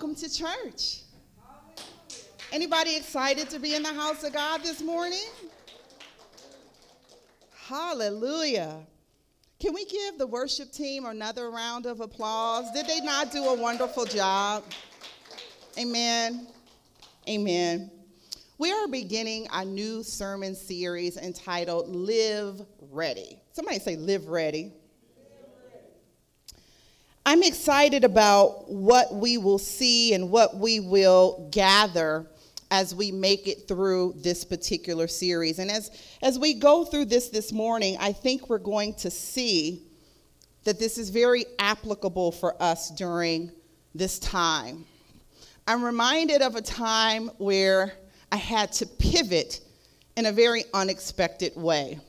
welcome to church. Anybody excited to be in the house of God this morning? Hallelujah. Can we give the worship team another round of applause? Did they not do a wonderful job? Amen. Amen. We are beginning a new sermon series entitled Live Ready. Somebody say, Live Ready. I'm excited about what we will see and what we will gather as we make it through this particular series. And as, as we go through this this morning, I think we're going to see that this is very applicable for us during this time. I'm reminded of a time where I had to pivot in a very unexpected way.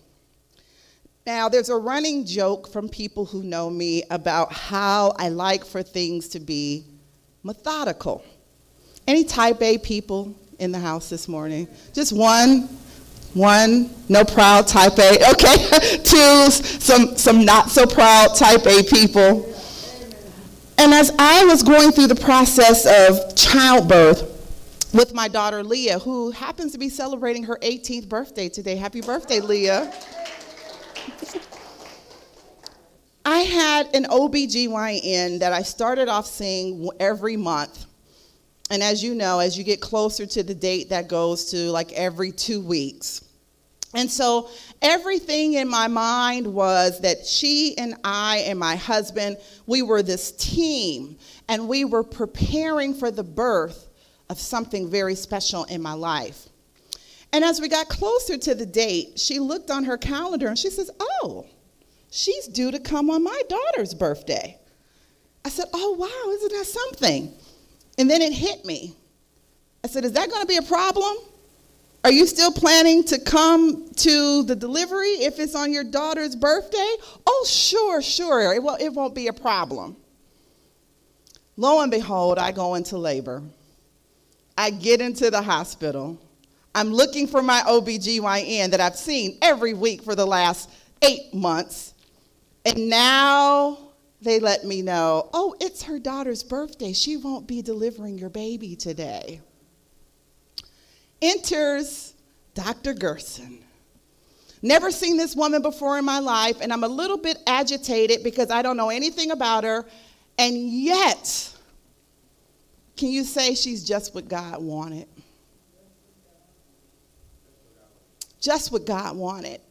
Now, there's a running joke from people who know me about how I like for things to be methodical. Any type A people in the house this morning? Just one, one, no proud type A. Okay, two, some, some not so proud type A people. And as I was going through the process of childbirth with my daughter Leah, who happens to be celebrating her 18th birthday today, happy birthday, Leah. I had an OBGYN that I started off seeing every month. And as you know, as you get closer to the date, that goes to like every two weeks. And so everything in my mind was that she and I and my husband, we were this team, and we were preparing for the birth of something very special in my life. And as we got closer to the date, she looked on her calendar and she says, Oh, she's due to come on my daughter's birthday. I said, Oh, wow, isn't that something? And then it hit me. I said, Is that going to be a problem? Are you still planning to come to the delivery if it's on your daughter's birthday? Oh, sure, sure. It, it won't be a problem. Lo and behold, I go into labor. I get into the hospital. I'm looking for my OBGYN that I've seen every week for the last eight months. And now they let me know, oh, it's her daughter's birthday. She won't be delivering your baby today. Enters Dr. Gerson. Never seen this woman before in my life, and I'm a little bit agitated because I don't know anything about her. And yet, can you say she's just what God wanted? Just what God wanted.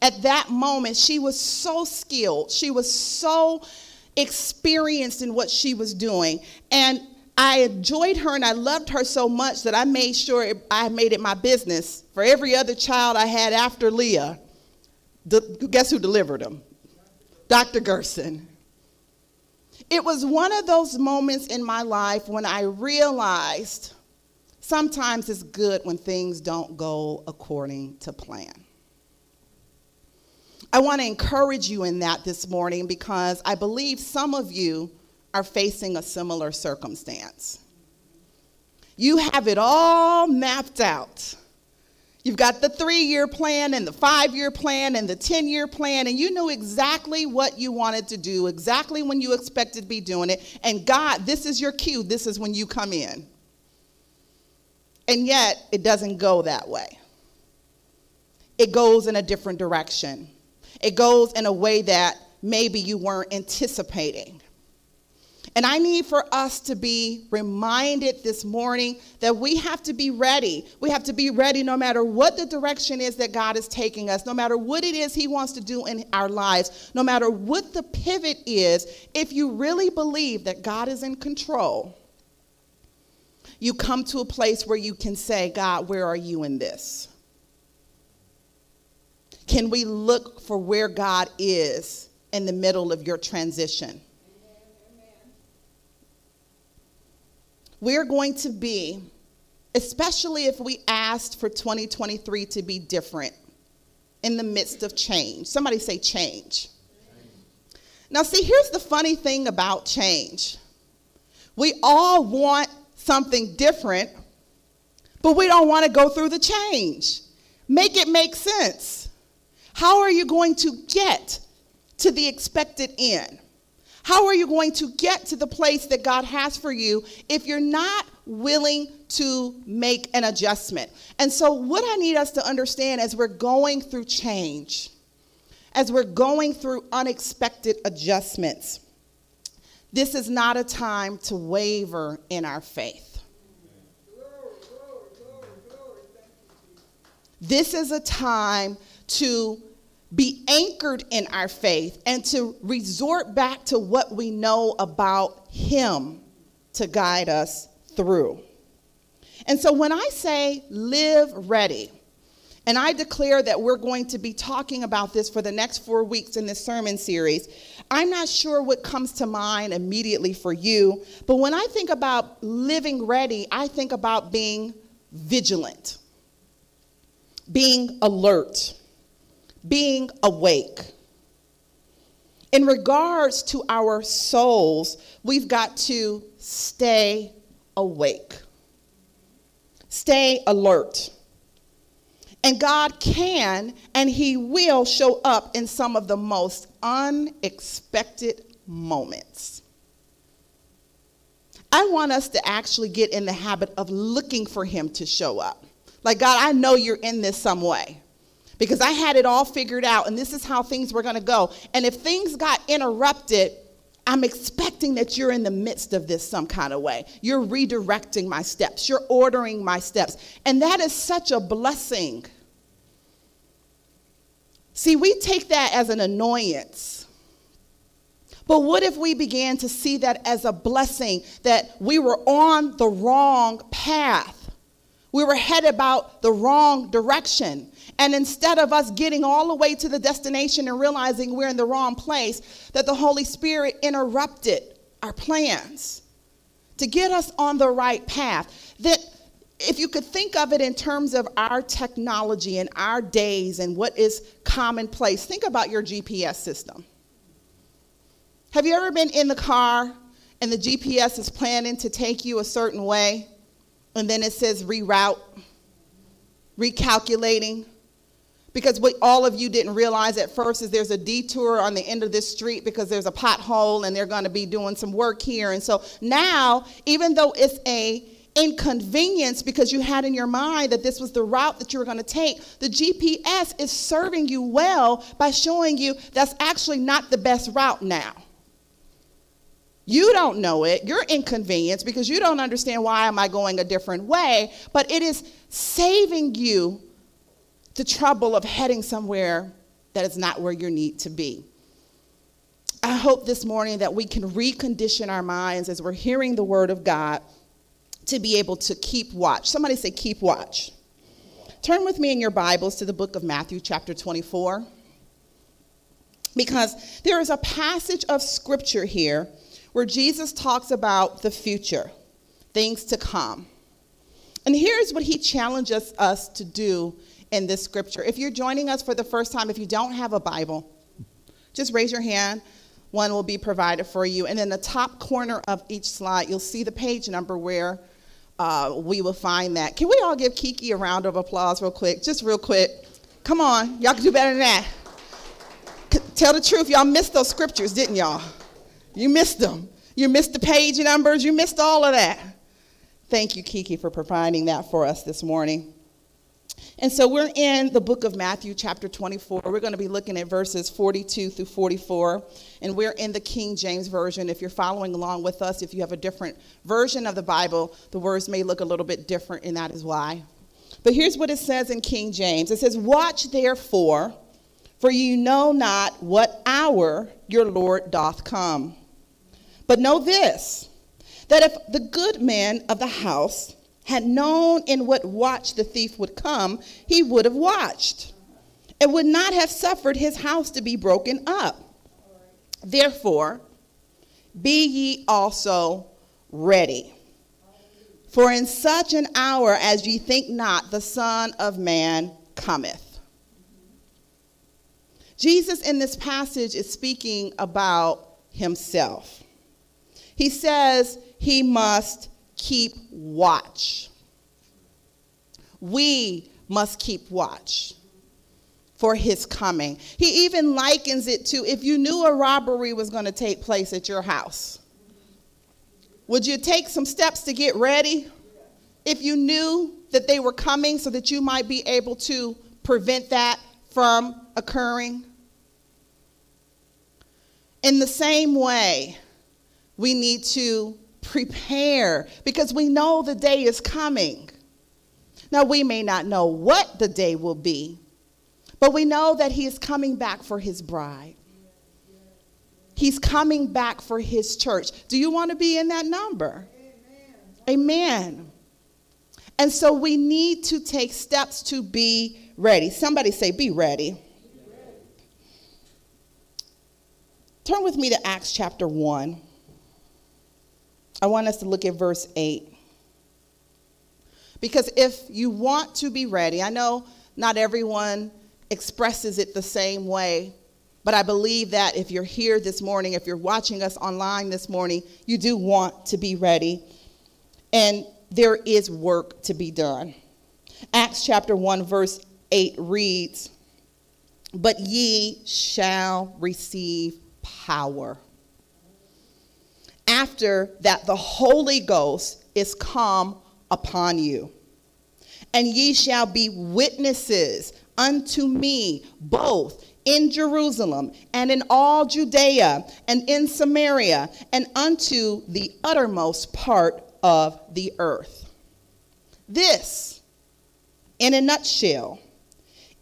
At that moment, she was so skilled. She was so experienced in what she was doing. And I enjoyed her and I loved her so much that I made sure I made it my business for every other child I had after Leah. guess who delivered them? Dr. Gerson. It was one of those moments in my life when I realized sometimes it's good when things don't go according to plan. I want to encourage you in that this morning because I believe some of you are facing a similar circumstance. You have it all mapped out. You've got the three year plan and the five year plan and the 10 year plan, and you knew exactly what you wanted to do, exactly when you expected to be doing it. And God, this is your cue, this is when you come in. And yet, it doesn't go that way. It goes in a different direction. It goes in a way that maybe you weren't anticipating. And I need for us to be reminded this morning that we have to be ready. We have to be ready no matter what the direction is that God is taking us, no matter what it is He wants to do in our lives, no matter what the pivot is. If you really believe that God is in control, you come to a place where you can say, God, where are you in this? Can we look for where God is in the middle of your transition? We're going to be, especially if we asked for 2023 to be different in the midst of change. Somebody say change. Now, see, here's the funny thing about change. We all want something different, but we don't want to go through the change. Make it make sense. How are you going to get to the expected end? How are you going to get to the place that God has for you if you're not willing to make an adjustment? And so, what I need us to understand as we're going through change, as we're going through unexpected adjustments, this is not a time to waver in our faith. This is a time to be anchored in our faith and to resort back to what we know about Him to guide us through. And so when I say live ready, and I declare that we're going to be talking about this for the next four weeks in this sermon series. I'm not sure what comes to mind immediately for you, but when I think about living ready, I think about being vigilant, being alert, being awake. In regards to our souls, we've got to stay awake, stay alert. And God can and He will show up in some of the most unexpected moments. I want us to actually get in the habit of looking for Him to show up. Like, God, I know you're in this some way because I had it all figured out and this is how things were going to go. And if things got interrupted, I'm expecting that you're in the midst of this some kind of way. You're redirecting my steps, you're ordering my steps. And that is such a blessing. See, we take that as an annoyance. But what if we began to see that as a blessing that we were on the wrong path? We were headed about the wrong direction. And instead of us getting all the way to the destination and realizing we're in the wrong place, that the Holy Spirit interrupted our plans to get us on the right path. That if you could think of it in terms of our technology and our days and what is commonplace, think about your GPS system. Have you ever been in the car and the GPS is planning to take you a certain way and then it says reroute, recalculating? Because what all of you didn't realize at first is there's a detour on the end of this street because there's a pothole and they're going to be doing some work here. And so now, even though it's a inconvenience because you had in your mind that this was the route that you were going to take, the GPS is serving you well by showing you that's actually not the best route now. You don't know it. You're inconvenienced because you don't understand why am I going a different way, but it is saving you the trouble of heading somewhere that is not where you need to be. I hope this morning that we can recondition our minds as we're hearing the word of God to be able to keep watch. Somebody say, keep watch. Turn with me in your Bibles to the book of Matthew, chapter 24, because there is a passage of scripture here where Jesus talks about the future, things to come. And here's what he challenges us to do in this scripture. If you're joining us for the first time, if you don't have a Bible, just raise your hand. One will be provided for you. And in the top corner of each slide, you'll see the page number where uh, we will find that. Can we all give Kiki a round of applause, real quick? Just real quick. Come on, y'all can do better than that. Tell the truth, y'all missed those scriptures, didn't y'all? You missed them. You missed the page numbers, you missed all of that. Thank you, Kiki, for providing that for us this morning. And so we're in the book of Matthew, chapter 24. We're going to be looking at verses 42 through 44. And we're in the King James Version. If you're following along with us, if you have a different version of the Bible, the words may look a little bit different, and that is why. But here's what it says in King James it says, Watch therefore, for you know not what hour your Lord doth come. But know this, that if the good man of the house, had known in what watch the thief would come, he would have watched and would not have suffered his house to be broken up. Therefore, be ye also ready. For in such an hour as ye think not, the Son of Man cometh. Jesus in this passage is speaking about himself. He says he must keep watch. We must keep watch. for his coming. He even likens it to if you knew a robbery was going to take place at your house. Would you take some steps to get ready? If you knew that they were coming so that you might be able to prevent that from occurring? In the same way, we need to prepare because we know the day is coming. Now, we may not know what the day will be, but we know that he is coming back for his bride. He's coming back for his church. Do you want to be in that number? Amen. Amen. And so we need to take steps to be ready. Somebody say, be ready. be ready. Turn with me to Acts chapter 1. I want us to look at verse 8. Because if you want to be ready, I know not everyone expresses it the same way, but I believe that if you're here this morning, if you're watching us online this morning, you do want to be ready. And there is work to be done. Acts chapter 1, verse 8 reads, But ye shall receive power. After that, the Holy Ghost is come upon you. And ye shall be witnesses unto me both in Jerusalem and in all Judea and in Samaria and unto the uttermost part of the earth. This, in a nutshell,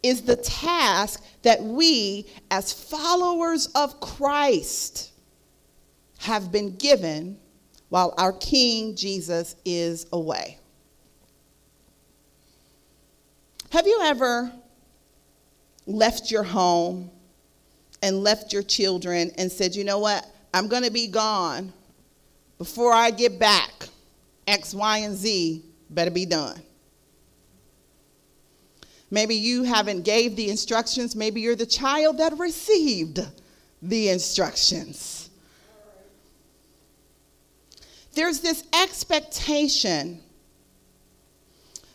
is the task that we, as followers of Christ, have been given while our King Jesus is away. Have you ever left your home and left your children and said, you know what, I'm going to be gone before I get back? X, Y, and Z better be done. Maybe you haven't gave the instructions. Maybe you're the child that received the instructions. There's this expectation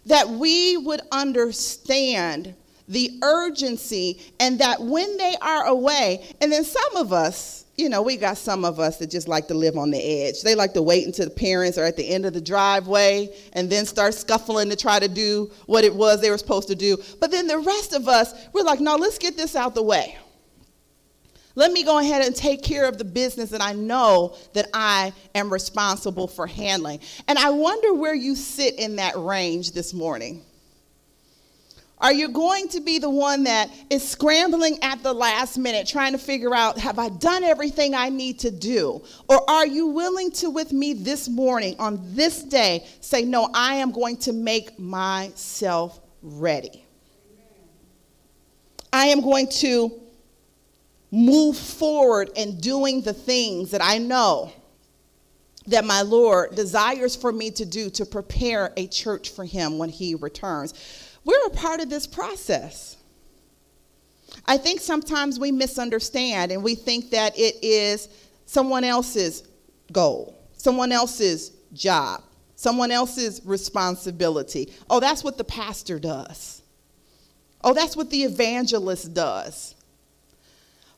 that we would understand the urgency and that when they are away, and then some of us, you know, we got some of us that just like to live on the edge. They like to wait until the parents are at the end of the driveway and then start scuffling to try to do what it was they were supposed to do. But then the rest of us, we're like, no, let's get this out the way. Let me go ahead and take care of the business that I know that I am responsible for handling. And I wonder where you sit in that range this morning. Are you going to be the one that is scrambling at the last minute trying to figure out, have I done everything I need to do? Or are you willing to, with me this morning, on this day, say, no, I am going to make myself ready? I am going to move forward in doing the things that I know that my Lord desires for me to do to prepare a church for Him when He returns. We're a part of this process. I think sometimes we misunderstand and we think that it is someone else's goal, someone else's job, someone else's responsibility. Oh, that's what the pastor does. Oh, that's what the evangelist does.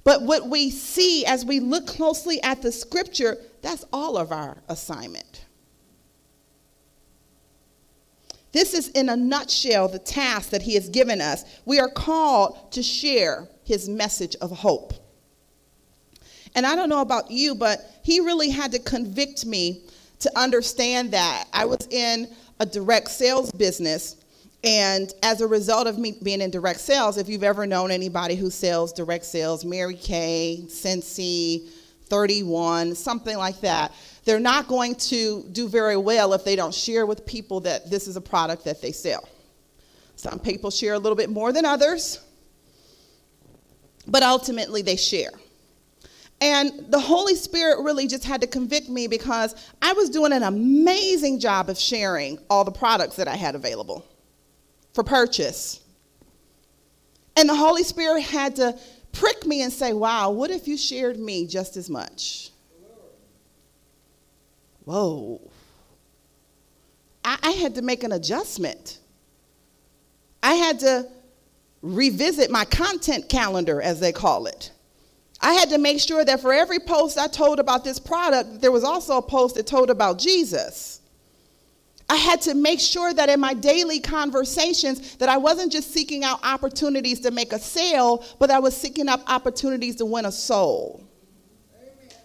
But what we see as we look closely at the scripture, that's all of our assignment. This is, in a nutshell, the task that He has given us. We are called to share His message of hope. And I don't know about you, but He really had to convict me to understand that. I was in a direct sales business. And as a result of me being in direct sales, if you've ever known anybody who sells direct sales, Mary Kay, Scentsy, 31, something like that, they're not going to do very well if they don't share with people that this is a product that they sell. Some people share a little bit more than others, but ultimately they share. And the Holy Spirit really just had to convict me because I was doing an amazing job of sharing all the products that I had available for purchase. And the Holy Spirit had to prick me and say, Wow, what if you shared me just as much? whoa. I, I had to make an adjustment. I had to revisit my content calendar, as they call it. I had to make sure that for every post I told about this product, there was also a post that told about Jesus. I had to make sure that in my daily conversations that I wasn't just seeking out opportunities to make a sale, but I was seeking out opportunities to win a soul. Amen.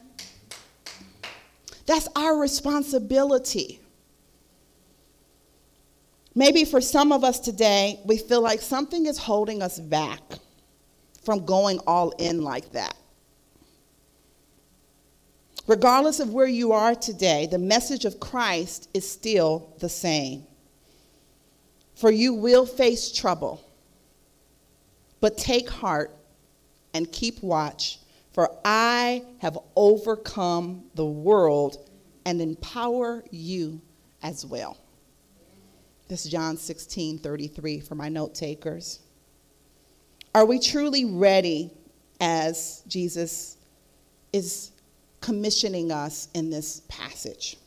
That's our responsibility. Maybe for some of us today, we feel like something is holding us back from going all in like that. Regardless of where you are today, the message of Christ is still the same. For you will face trouble, but take heart and keep watch, for I have overcome the world and empower you as well. This is John 16 33 for my note takers. Are we truly ready as Jesus is commissioning us in this passage.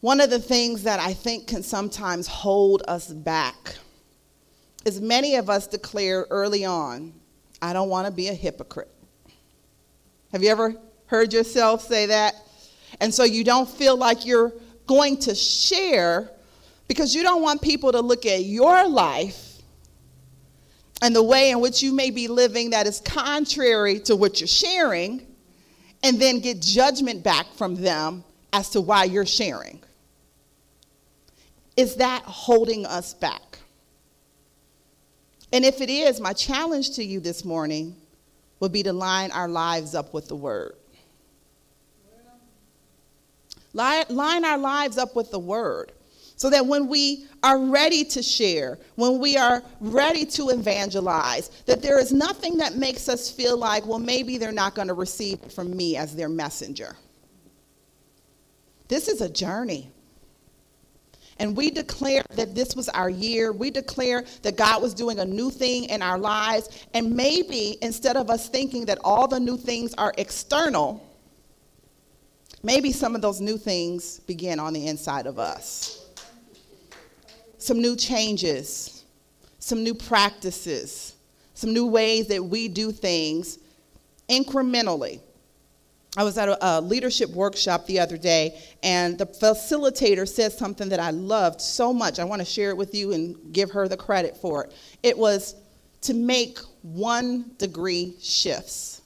One of the things that I think can sometimes hold us back is many of us declare early on, I don't want to be a hypocrite. Have you ever heard yourself say that? And so you don't feel like you're going to share because you don't want people to look at your life and the way in which you may be living that is contrary to what you're sharing, and then get judgment back from them as to why you're sharing. Is that holding us back? And if it is, my challenge to you this morning would be to line our lives up with the word. Line our lives up with the word so that when we are ready to share, when we are ready to evangelize, that there is nothing that makes us feel like, well, maybe they're not going to receive from me as their messenger. This is a journey. And we declare that this was our year. We declare that God was doing a new thing in our lives. And maybe instead of us thinking that all the new things are external, maybe some of those new things begin on the inside of us some new changes, some new practices, some new ways that we do things incrementally. I was at a, a, leadership workshop the other day, and the facilitator said something that I loved so much. I want to share it with you and give her the credit for it. It was to make one degree shifts.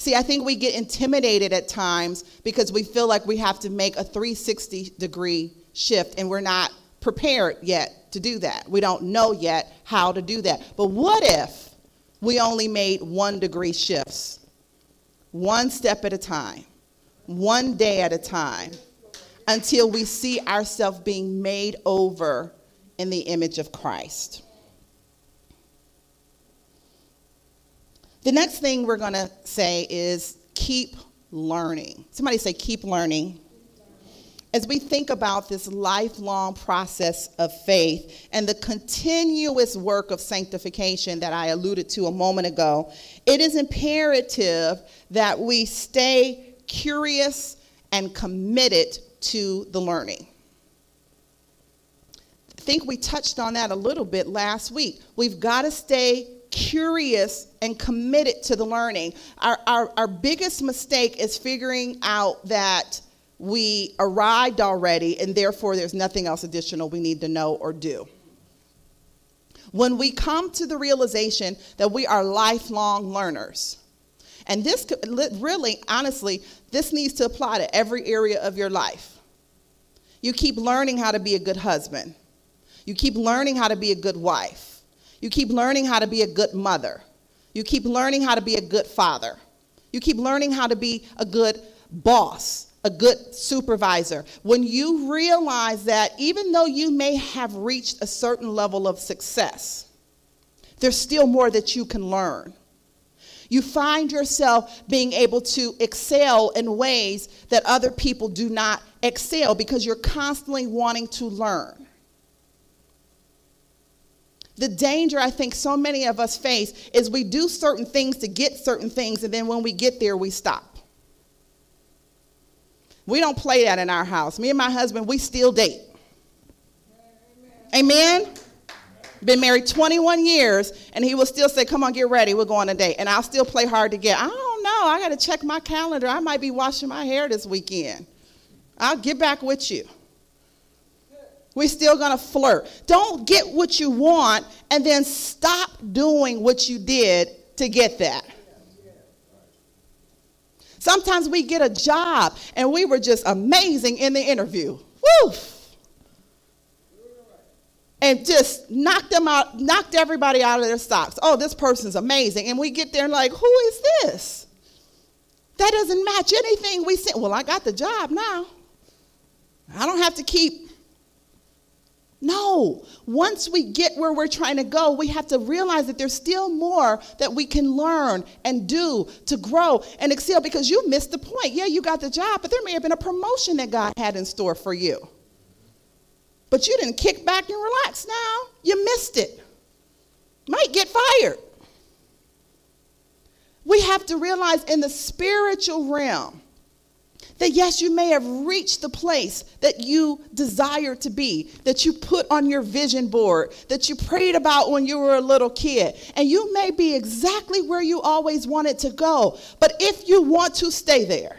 See, I think we get intimidated at times because we feel like we have to make a 360 degree shift and we're not prepared yet to do that. We don't know yet how to do that. But what if we only made one degree shifts? One step at a time, one day at a time, until we see ourselves being made over in the image of Christ. The next thing we're going to say is keep learning. Somebody say, keep learning. As we think about this lifelong process of faith and the continuous work of sanctification that I alluded to a moment ago, it is imperative that we stay curious and committed to the learning. I think we touched on that a little bit last week. We've got to stay curious and committed to the learning. Our, our, our biggest mistake is figuring out that we arrived already and therefore there's nothing else additional we need to know or do. When we come to the realization that we are lifelong learners, and this could, really, honestly, this needs to apply to every area of your life. You keep learning how to be a good husband. You keep learning how to be a good wife. You keep learning how to be a good mother. You keep learning how to be a good father. You keep learning how to be a good boss, a good supervisor. When you realize that even though you may have reached a certain level of success, there's still more that you can learn. You find yourself being able to excel in ways that other people do not excel because you're constantly wanting to learn. The danger I think so many of us face is we do certain things to get certain things, and then when we get there, we stop. We don't play that in our house. Me and my husband, we still date. Amen. Amen? Been married 21 years, and he will still say, Come on, get ready. We're going on a date. And I'll still play hard to get. I don't know. I got to check my calendar. I might be washing my hair this weekend. I'll get back with you. We're still going to flirt. Don't get what you want and then stop doing what you did to get that. Sometimes we get a job and we were just amazing in the interview. Woo! And just knocked them out, knocked everybody out of their socks. Oh, this person's amazing. And we get there and like, who is this? That doesn't match anything we said. Well, I got the job now. I don't have to keep no. Once we get where we're trying to go, we have to realize that there's still more that we can learn and do to grow and excel because you missed the point. Yeah, you got the job, but there may have been a promotion that God had in store for you. But you didn't kick back and relax now. You missed it. Might get fired. We have to realize in the spiritual realm, that yes, you may have reached the place that you desire to be, that you put on your vision board, that you prayed about when you were a little kid. And you may be exactly where you always wanted to go. But if you want to stay there,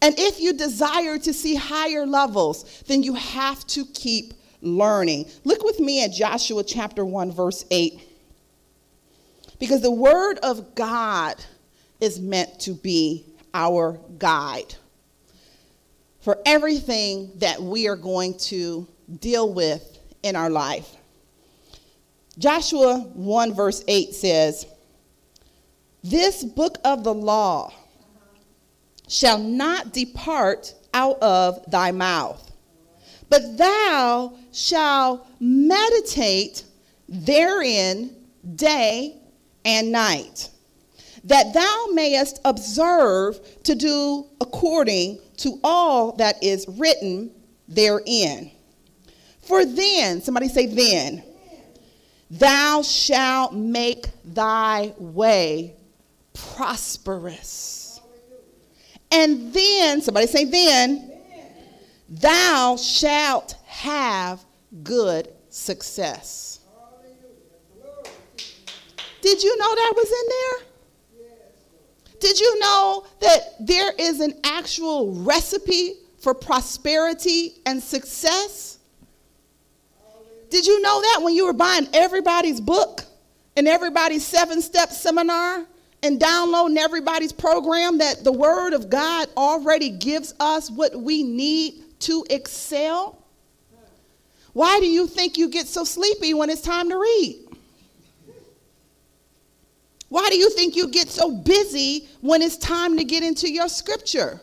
and if you desire to see higher levels, then you have to keep learning. Look with me at Joshua chapter 1, verse 8. Because the word of God is meant to be our guide for everything that we are going to deal with in our life. Joshua 1, verse 8 says, This book of the law shall not depart out of thy mouth, but thou shalt meditate therein day and night that thou mayest observe to do according to all that is written therein. For then, somebody say, then, thou shalt make thy way prosperous. And then, somebody say, then, thou shalt have good success. Did you know that was in there? Did you know that there is an actual recipe for prosperity and success? Did you know that when you were buying everybody's book and everybody's seven step seminar and downloading everybody's program that the Word of God already gives us what we need to excel? Why do you think you get so sleepy when it's time to read? Why do you think you get so busy when it's time to get into your scripture?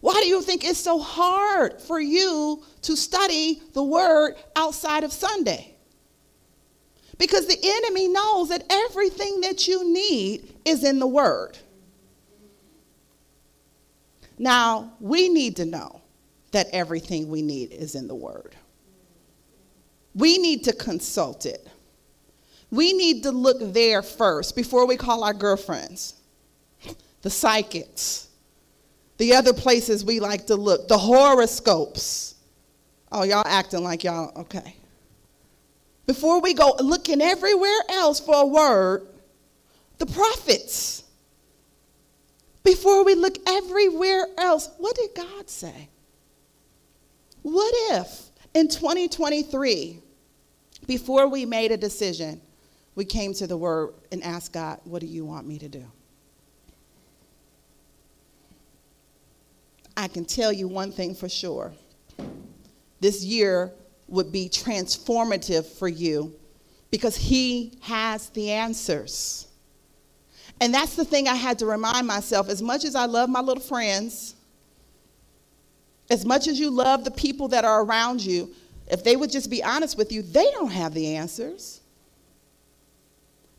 Why do you think it's so hard for you to study the word outside of Sunday? Because the enemy knows that everything that you need is in the word. Now, we need to know that everything we need is in the word. We need to consult it. We need to look there first before we call our girlfriends, the psychics, the other places we like to look, the horoscopes. Oh, y'all acting like y'all, okay. Before we go looking everywhere else for a word, the prophets. Before we look everywhere else, what did God say? What if in 2023, before we made a decision, we came to the Word and asked God, What do you want me to do? I can tell you one thing for sure. This year would be transformative for you because He has the answers. And that's the thing I had to remind myself. As much as I love my little friends, as much as you love the people that are around you, if they would just be honest with you, they don't have the answers.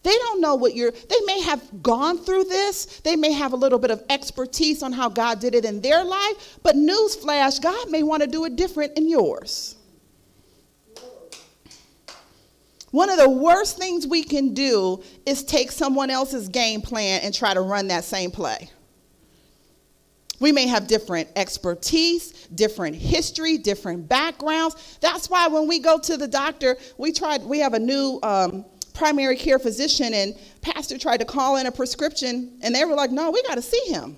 They don't know what you're, they may have gone through this. They may have a little bit of expertise on how God did it in their life. But newsflash, God may want to do it different in yours. One of the worst things we can do is take someone else's game plan and try to run that same play. We may have different expertise, different history, different backgrounds. That's why when we go to the doctor, we try. we have a new um, primary care physician, and pastor tried to call in a prescription, and they were like, no, we got to see him.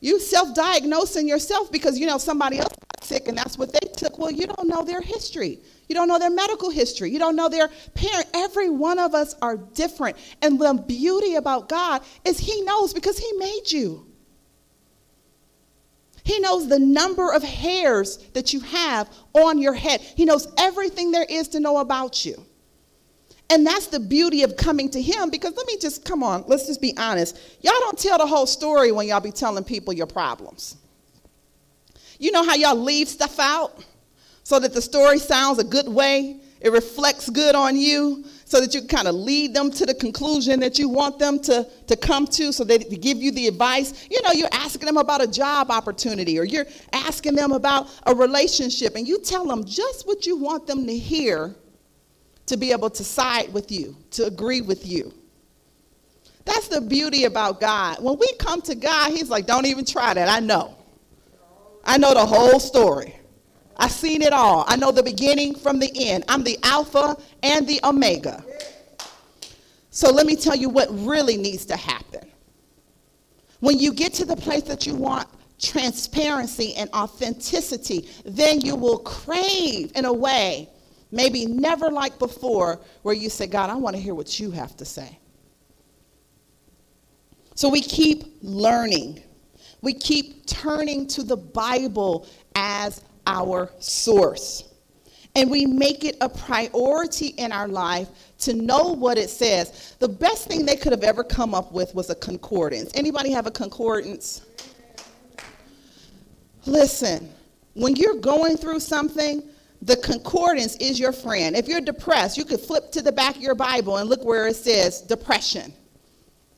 You self diagnosing yourself because you know somebody else got sick and that's what they took. Well, you don't know their history. You don't know their medical history. You don't know their parent. Every one of us are different. And the beauty about God is He knows because He made you. He knows the number of hairs that you have on your head. He knows everything there is to know about you. And that's the beauty of coming to him because let me just come on, let's just be honest. Y'all don't tell the whole story when y'all be telling people your problems. You know how y'all leave stuff out so that the story sounds a good way, it reflects good on you, so that you can kind of lead them to the conclusion that you want them to, to come to, so they give you the advice. You know, you're asking them about a job opportunity or you're asking them about a relationship, and you tell them just what you want them to hear to be able to side with you, to agree with you. That's the beauty about God. When we come to God, He's like, don't even try that. I know. I know the whole story. I've seen it all. I know the beginning from the end. I'm the Alpha and the Omega. So let me tell you what really needs to happen. When you get to the place that you want transparency and authenticity, then you will crave in a way maybe never like before, where you say, God, I want to hear what you have to say. So we keep learning. We keep turning to the Bible as our source. And we make it a priority in our life to know what it says. The best thing they could have ever come up with was a concordance. Anybody have a concordance? Listen, when you're going through something, the concordance is your friend. If you're depressed, you could flip to the back of your Bible and look where it says depression.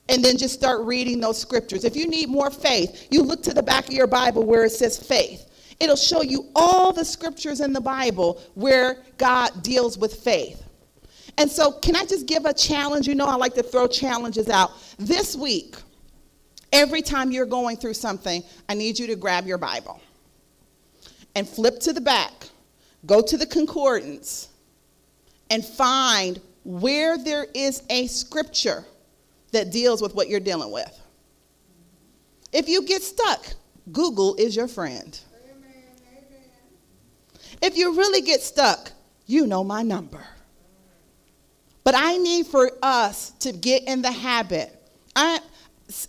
And then just start reading those scriptures. If you need more faith, you look to the back of your Bible where it says faith. It'll show you all the scriptures in the Bible where God deals with faith. And so, can I just give a challenge? You know, I like to throw challenges out. This week, every time you're going through something, I need you to grab your Bible and flip to the back go to the concordance and find where there is a scripture that deals with what you're dealing with. If you get stuck, Google is your friend. If you really get stuck, you know my number. But I need for us to get in the habit. I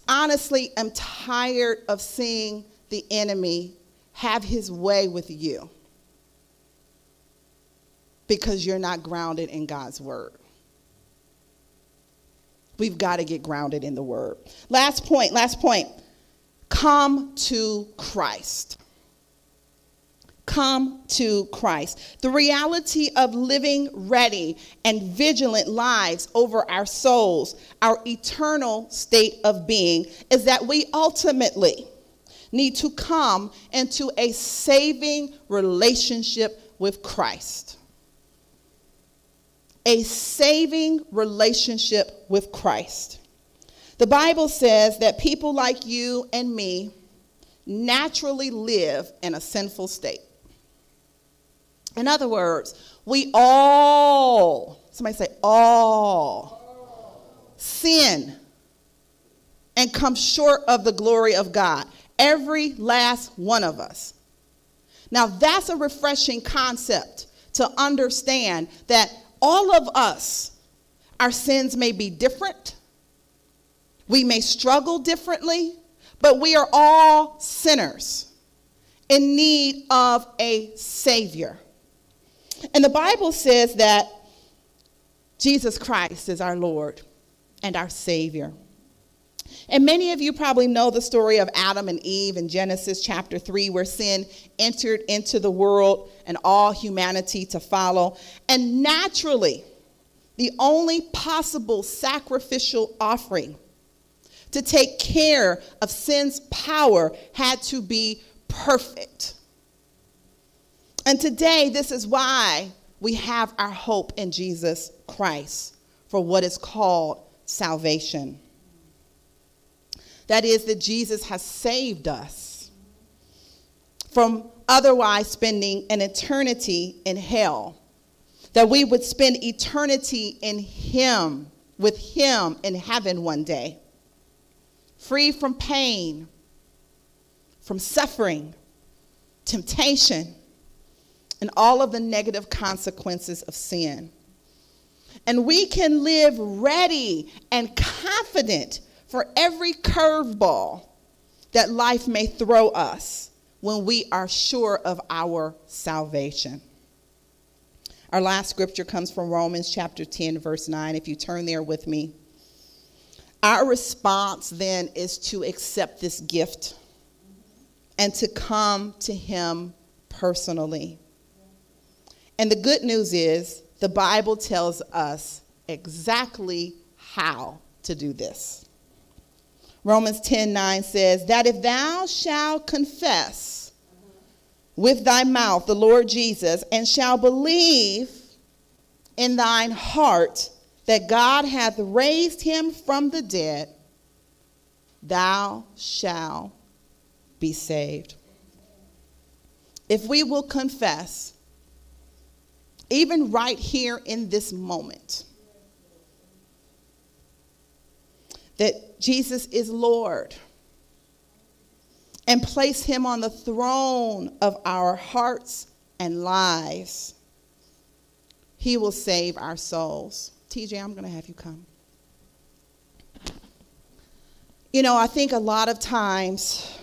honestly am tired of seeing the enemy have his way with you because you're not grounded in God's word. We've got to get grounded in the word. Last point, last point. Come to Christ. Come to Christ. The reality of living ready and vigilant lives over our souls, our eternal state of being, is that we ultimately need to come into a saving relationship with Christ a saving relationship with Christ. The Bible says that people like you and me naturally live in a sinful state. In other words, we all, somebody say, all, sin and come short of the glory of God. Every last one of us. Now, that's a refreshing concept to understand that all of us, our sins may be different. We may struggle differently, but we are all sinners in need of a Savior. And the Bible says that Jesus Christ is our Lord and our Savior. And many of you probably know the story of Adam and Eve in Genesis chapter 3, where sin entered into the world and all humanity to follow. And naturally, the only possible sacrificial offering to take care of sin's power had to be perfect. And today, this is why we have our hope in Jesus Christ for what is called salvation. That is, that Jesus has saved us from otherwise spending an eternity in hell. That we would spend eternity in Him, with Him in heaven one day, free from pain, from suffering, temptation, and all of the negative consequences of sin. And we can live ready and confident for every curveball that life may throw us when we are sure of our salvation. Our last scripture comes from Romans chapter 10, verse 9. If you turn there with me, our response then is to accept this gift and to come to Him personally. And the good news is, the Bible tells us exactly how to do this. Romans 10 9 says, That if thou shalt confess with thy mouth the Lord Jesus, and shalt believe in thine heart that God hath raised him from the dead, thou shalt be saved. If we will confess, even right here in this moment, that Jesus is Lord and place him on the throne of our hearts and lives, he will save our souls. TJ, I'm going to have you come. You know, I think a lot of times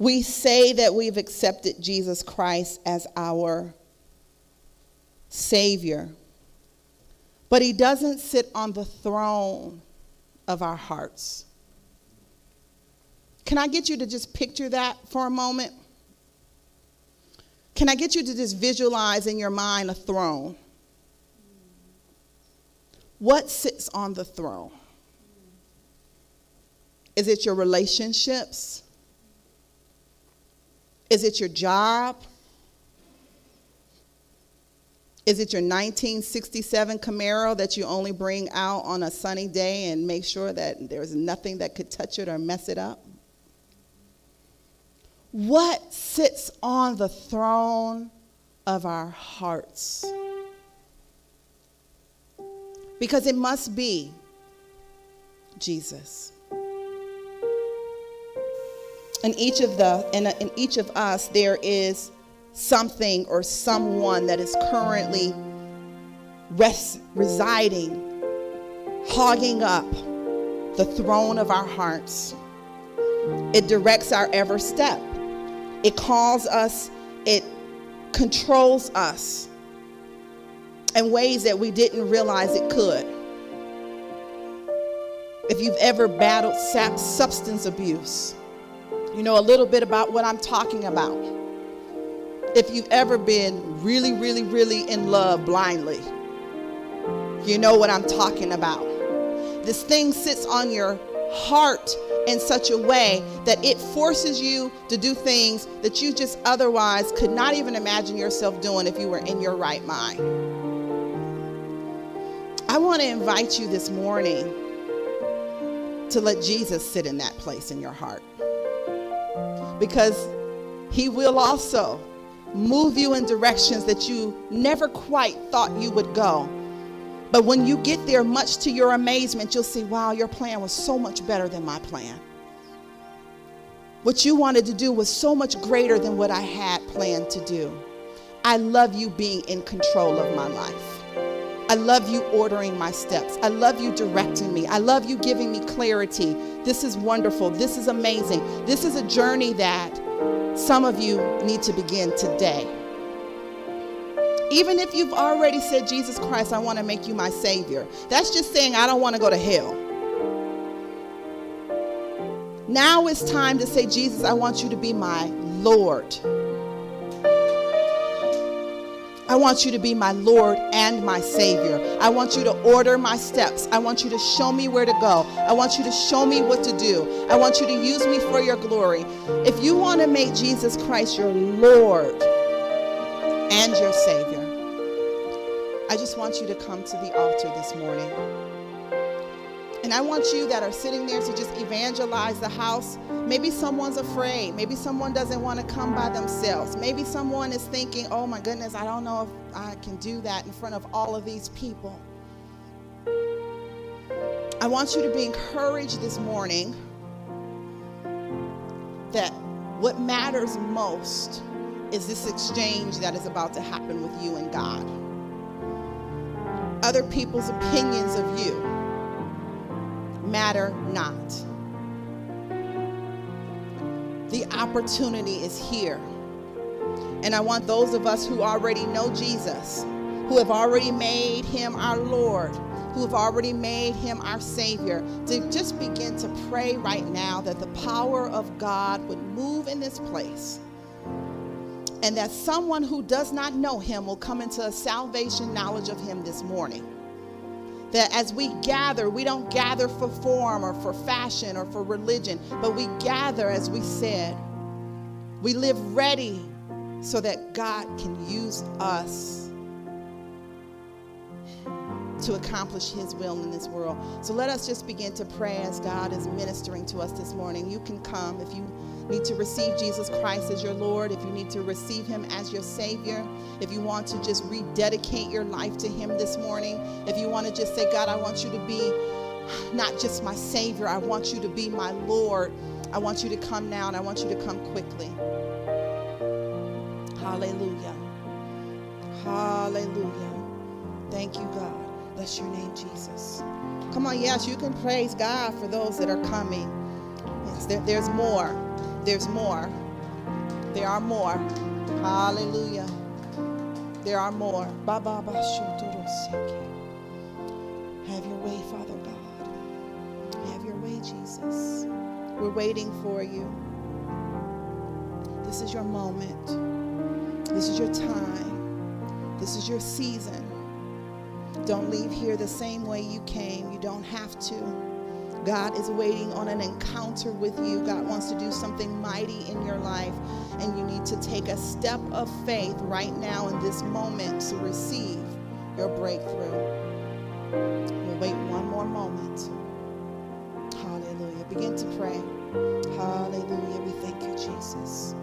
we say that we've accepted Jesus Christ as our Savior, but He doesn't sit on the throne of our hearts. Can I get you to just picture that for a moment? Can I get you to just visualize in your mind a throne? What sits on the throne? Is it your relationships? Is it your job? Is it your 1967 Camaro that you only bring out on a sunny day and make sure that there's nothing that could touch it or mess it up? What sits on the throne of our hearts? Because it must be Jesus. In each of the in, in each of us there is something or someone that is currently residing, hogging up the throne of our hearts. It directs our every step. It calls us, it controls us in ways that we didn't realize it could. If you've ever battled substance abuse, you know a little bit about what I'm talking about. If you've ever been really, really, really in love blindly, you know what I'm talking about. This thing sits on your heart in such a way that it forces you to do things that you just otherwise could not even imagine yourself doing if you were in your right mind. I want to invite you this morning to let Jesus sit in that place in your heart. Because he will also move you in directions that you never quite thought you would go but when you get there, much to your amazement, you'll see, wow, your plan was so much better than my plan. What you wanted to do was so much greater than what I had planned to do. I love you being in control of my life. I love you ordering my steps. I love you directing me. I love you giving me clarity. This is wonderful. This is amazing. This is a journey that some of you need to begin today. Even if you've already said, Jesus Christ, I want to make you my Savior, that's just saying, I don't want to go to hell. Now it's time to say, Jesus, I want you to be my Lord. I want you to be my Lord and my Savior. I want you to order my steps. I want you to show me where to go. I want you to show me what to do. I want you to use me for your glory. If you want to make Jesus Christ your Lord and your Savior, I just want you to come to the altar this morning. And I want you that are sitting there to just evangelize the house. Maybe someone's afraid. Maybe someone doesn't want to come by themselves. Maybe someone is thinking, oh my goodness, I don't know if I can do that in front of all of these people. I want you to be encouraged this morning that what matters most is this exchange that is about to happen with you and God. Other people's opinions of you matter not. The opportunity is here. And I want those of us who already know Jesus, who have already made him our Lord, who have already made him our Savior, to just begin to pray right now that the power of God would move in this place. And that someone who does not know him will come into a salvation knowledge of him this morning. That as we gather, we don't gather for form or for fashion or for religion, but we gather, as we said, we live ready so that God can use us to accomplish his will in this world. So let us just begin to pray as God is ministering to us this morning. You can come if you need to receive Jesus Christ as your Lord, if you need to receive him as your Savior, if you want to just rededicate your life to him this morning, if you want to just say, God, I want you to be not just my Savior, I want you to be my Lord. I want you to come now and I want you to come quickly. Hallelujah. Hallelujah. Thank you, God. Bless your name, Jesus. Come on, yes, you can praise God for those that are coming. Yes, there, there's more. There's more. There are more. Hallelujah. There are more. Have your way, Father God. Have your way, Jesus. We're waiting for you. This is your moment. This is your time. This is your season. Don't leave here the same way you came. You don't have to. God is waiting on an encounter with you. God wants to do something mighty in your life, and you need to take a step of faith right now in this moment to receive your breakthrough. We'll wait one more moment. Hallelujah. Begin to pray. Hallelujah. We thank you, Jesus.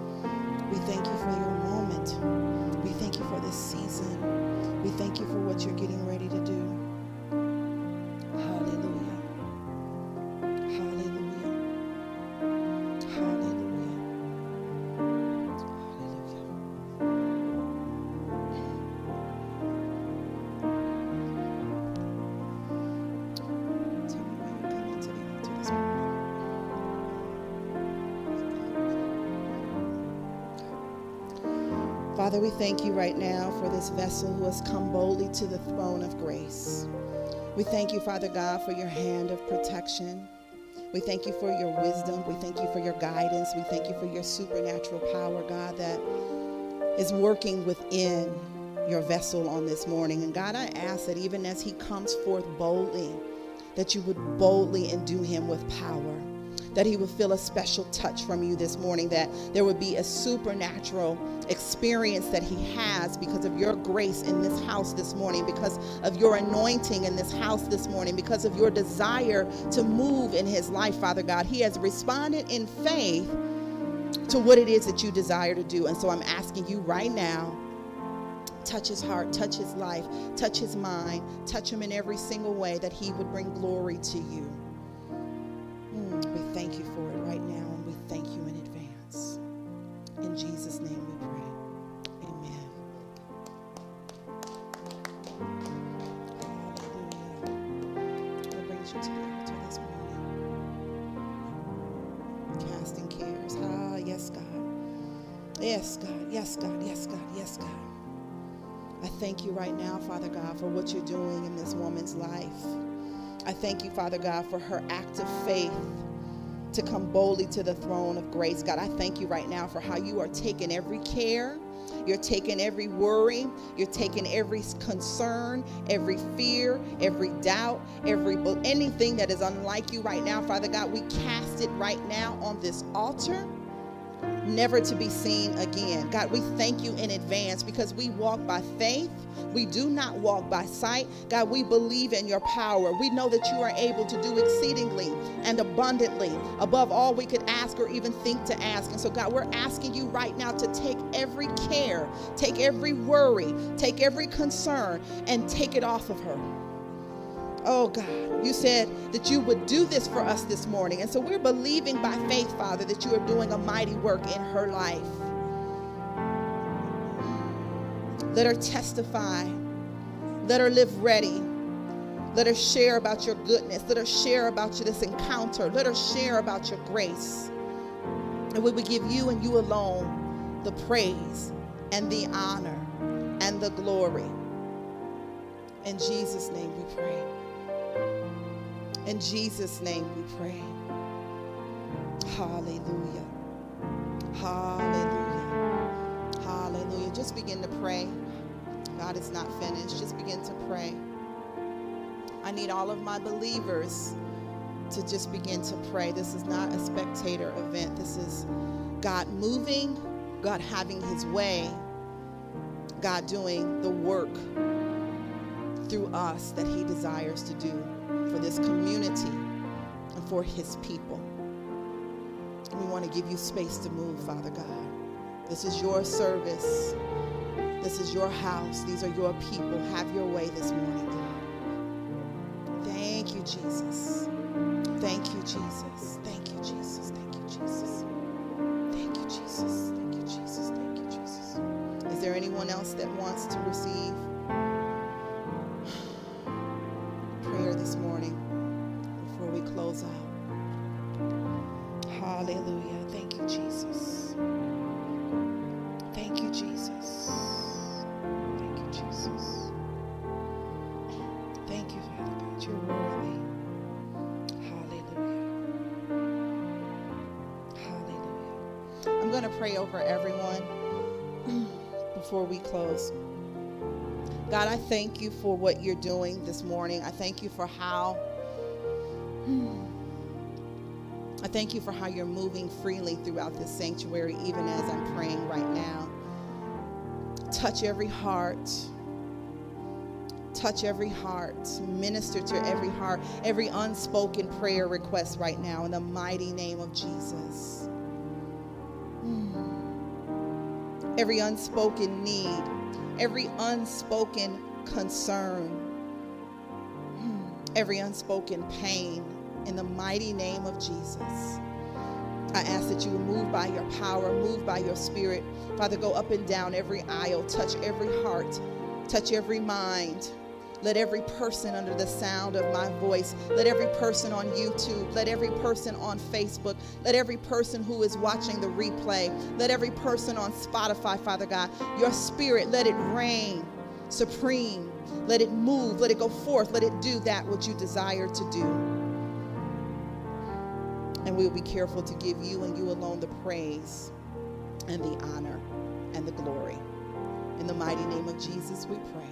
We thank you for your moment. We thank you for this season. We thank you for what you're getting ready to do. Father, we thank you right now for this vessel who has come boldly to the throne of grace. We thank you, Father God, for your hand of protection. We thank you for your wisdom. We thank you for your guidance. We thank you for your supernatural power, God, that is working within your vessel on this morning. And God, I ask that even as he comes forth boldly, that you would boldly endue him with power that he would feel a special touch from you this morning, that there would be a supernatural experience that he has because of your grace in this house this morning, because of your anointing in this house this morning, because of your desire to move in his life, Father God. He has responded in faith to what it is that you desire to do. And so I'm asking you right now touch his heart, touch his life, touch his mind, touch him in every single way that he would bring glory to you thank you right now, Father God, for what you're doing in this woman's life. I thank you, Father God, for her act of faith to come boldly to the throne of grace. God, I thank you right now for how you are taking every care. You're taking every worry. You're taking every concern, every fear, every doubt, every anything that is unlike you right now, Father God. We cast it right now on this altar. Never to be seen again. God, we thank you in advance because we walk by faith. We do not walk by sight. God, we believe in your power. We know that you are able to do exceedingly and abundantly above all we could ask or even think to ask. And so, God, we're asking you right now to take every care, take every worry, take every concern, and take it off of her. Oh God, you said that you would do this for us this morning. And so we're believing by faith, Father, that you are doing a mighty work in her life. Let her testify. Let her live ready. Let her share about your goodness. Let her share about this encounter. Let her share about your grace. And we would give you and you alone the praise and the honor and the glory. In Jesus' name we pray. In Jesus' name we pray. Hallelujah. Hallelujah. Hallelujah. Just begin to pray. God is not finished. Just begin to pray. I need all of my believers to just begin to pray. This is not a spectator event. This is God moving, God having his way, God doing the work through us that he desires to do for this community and for his people. We want to give you space to move, Father God. This is your service. This is your house. These are your people. Have your way this morning, thank you for what you're doing this morning. I thank you for how. I thank you for how you're moving freely throughout this sanctuary, even as I'm praying right now. Touch every heart. Touch every heart. Minister to every heart, every unspoken prayer request right now in the mighty name of Jesus. Every unspoken need every unspoken concern, hmm, every unspoken pain in the mighty name of Jesus. I ask that you move by your power, move by your spirit. Father, go up and down every aisle, touch every heart, touch every mind. Let every person under the sound of my voice, let every person on YouTube, let every person on Facebook, let every person who is watching the replay, let every person on Spotify, Father God, your spirit, let it reign supreme. Let it move, let it go forth, let it do that which you desire to do. And we will be careful to give you and you alone the praise and the honor and the glory. In the mighty name of Jesus, we pray.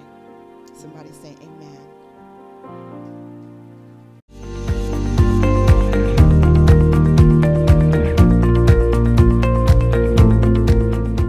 Somebody say, Amen.